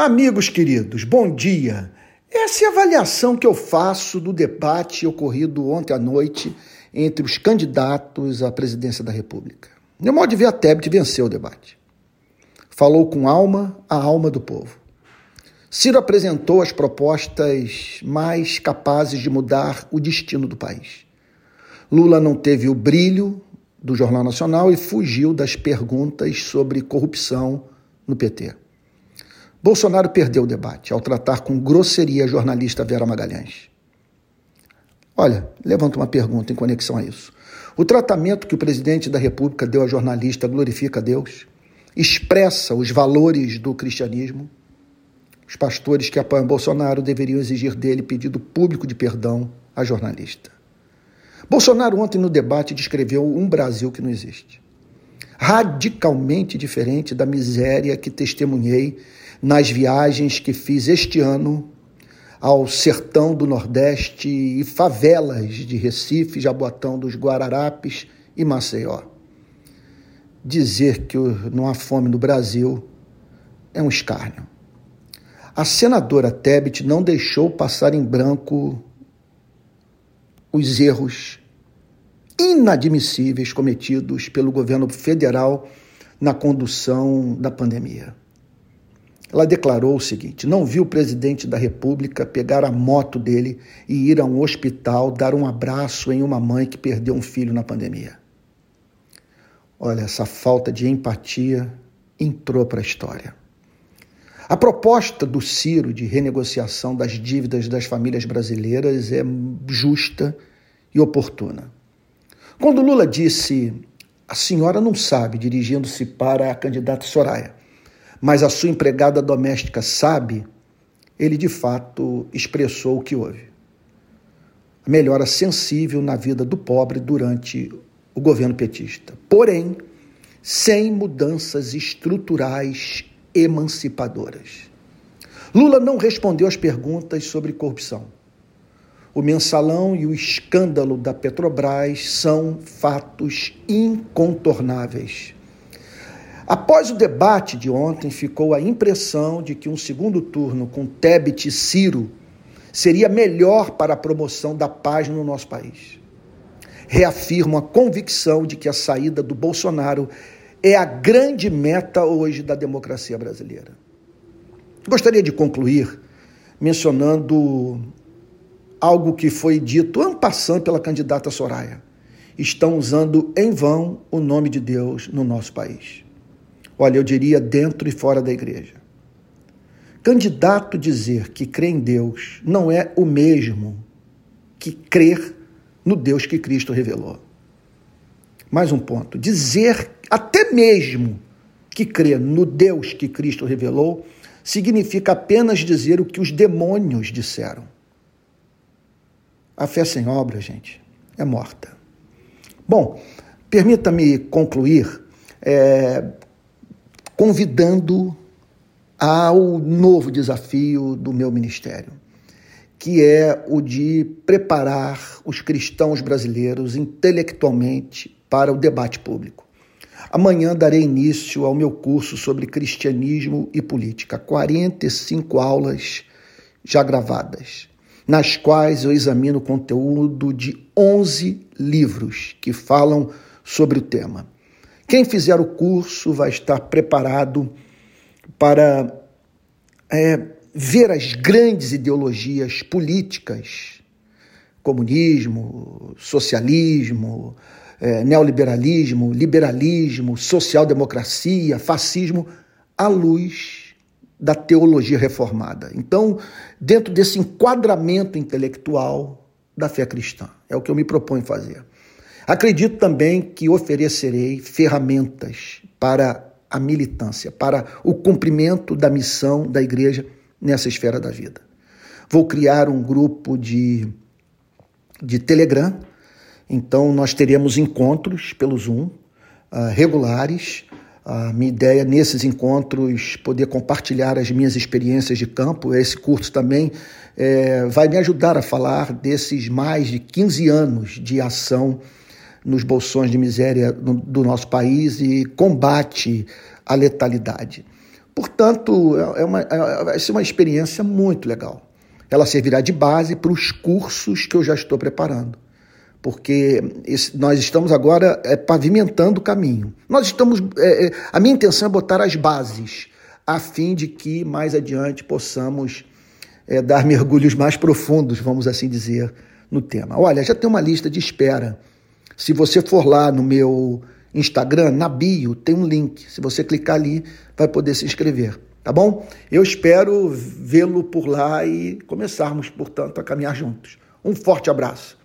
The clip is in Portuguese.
Amigos queridos, bom dia. Essa é a avaliação que eu faço do debate ocorrido ontem à noite entre os candidatos à presidência da República. Meu modo de ver, a Tebet venceu o debate. Falou com alma a alma do povo. Ciro apresentou as propostas mais capazes de mudar o destino do país. Lula não teve o brilho do Jornal Nacional e fugiu das perguntas sobre corrupção no PT. Bolsonaro perdeu o debate ao tratar com grosseria a jornalista Vera Magalhães. Olha, levanta uma pergunta em conexão a isso. O tratamento que o presidente da República deu à jornalista glorifica a Deus? Expressa os valores do cristianismo? Os pastores que apoiam Bolsonaro deveriam exigir dele pedido público de perdão à jornalista. Bolsonaro ontem no debate descreveu um Brasil que não existe. Radicalmente diferente da miséria que testemunhei nas viagens que fiz este ano ao sertão do Nordeste e favelas de Recife, Jaboatão dos Guararapes e Maceió. Dizer que não há fome no Brasil é um escárnio. A senadora Tebet não deixou passar em branco os erros inadmissíveis cometidos pelo governo federal na condução da pandemia. Ela declarou o seguinte: não viu o presidente da República pegar a moto dele e ir a um hospital dar um abraço em uma mãe que perdeu um filho na pandemia. Olha, essa falta de empatia entrou para a história. A proposta do Ciro de renegociação das dívidas das famílias brasileiras é justa e oportuna. Quando Lula disse a senhora não sabe, dirigindo-se para a candidata Soraya, mas a sua empregada doméstica sabe, ele de fato expressou o que houve. A melhora sensível na vida do pobre durante o governo petista. Porém, sem mudanças estruturais emancipadoras. Lula não respondeu às perguntas sobre corrupção. O mensalão e o escândalo da Petrobras são fatos incontornáveis. Após o debate de ontem, ficou a impressão de que um segundo turno com Tebet e Ciro seria melhor para a promoção da paz no nosso país. Reafirmo a convicção de que a saída do Bolsonaro é a grande meta hoje da democracia brasileira. Gostaria de concluir mencionando algo que foi dito en passant pela candidata Soraya. Estão usando em vão o nome de Deus no nosso país. Olha, eu diria dentro e fora da igreja. Candidato dizer que crê em Deus não é o mesmo que crer no Deus que Cristo revelou. Mais um ponto. Dizer até mesmo que crê no Deus que Cristo revelou significa apenas dizer o que os demônios disseram. A fé sem obra, gente, é morta. Bom, permita-me concluir é, convidando ao novo desafio do meu ministério, que é o de preparar os cristãos brasileiros intelectualmente para o debate público. Amanhã darei início ao meu curso sobre cristianismo e política, 45 aulas já gravadas, nas quais eu examino o conteúdo de 11 livros que falam sobre o tema. Quem fizer o curso vai estar preparado para é, ver as grandes ideologias políticas, comunismo, socialismo, é, neoliberalismo, liberalismo, social-democracia, fascismo, à luz da teologia reformada. Então, dentro desse enquadramento intelectual da fé cristã, é o que eu me proponho fazer. Acredito também que oferecerei ferramentas para a militância, para o cumprimento da missão da igreja nessa esfera da vida. Vou criar um grupo de, de Telegram, então nós teremos encontros pelo Zoom, uh, regulares. A minha ideia nesses encontros poder compartilhar as minhas experiências de campo. Esse curso também é, vai me ajudar a falar desses mais de 15 anos de ação nos bolsões de miséria do nosso país e combate a letalidade. Portanto, é uma, é, vai ser uma experiência muito legal. Ela servirá de base para os cursos que eu já estou preparando porque esse, nós estamos agora é, pavimentando o caminho. Nós estamos. É, é, a minha intenção é botar as bases, a fim de que mais adiante possamos é, dar mergulhos mais profundos, vamos assim dizer, no tema. Olha, já tem uma lista de espera. Se você for lá no meu Instagram, na bio, tem um link. Se você clicar ali, vai poder se inscrever. Tá bom? Eu espero vê-lo por lá e começarmos, portanto, a caminhar juntos. Um forte abraço.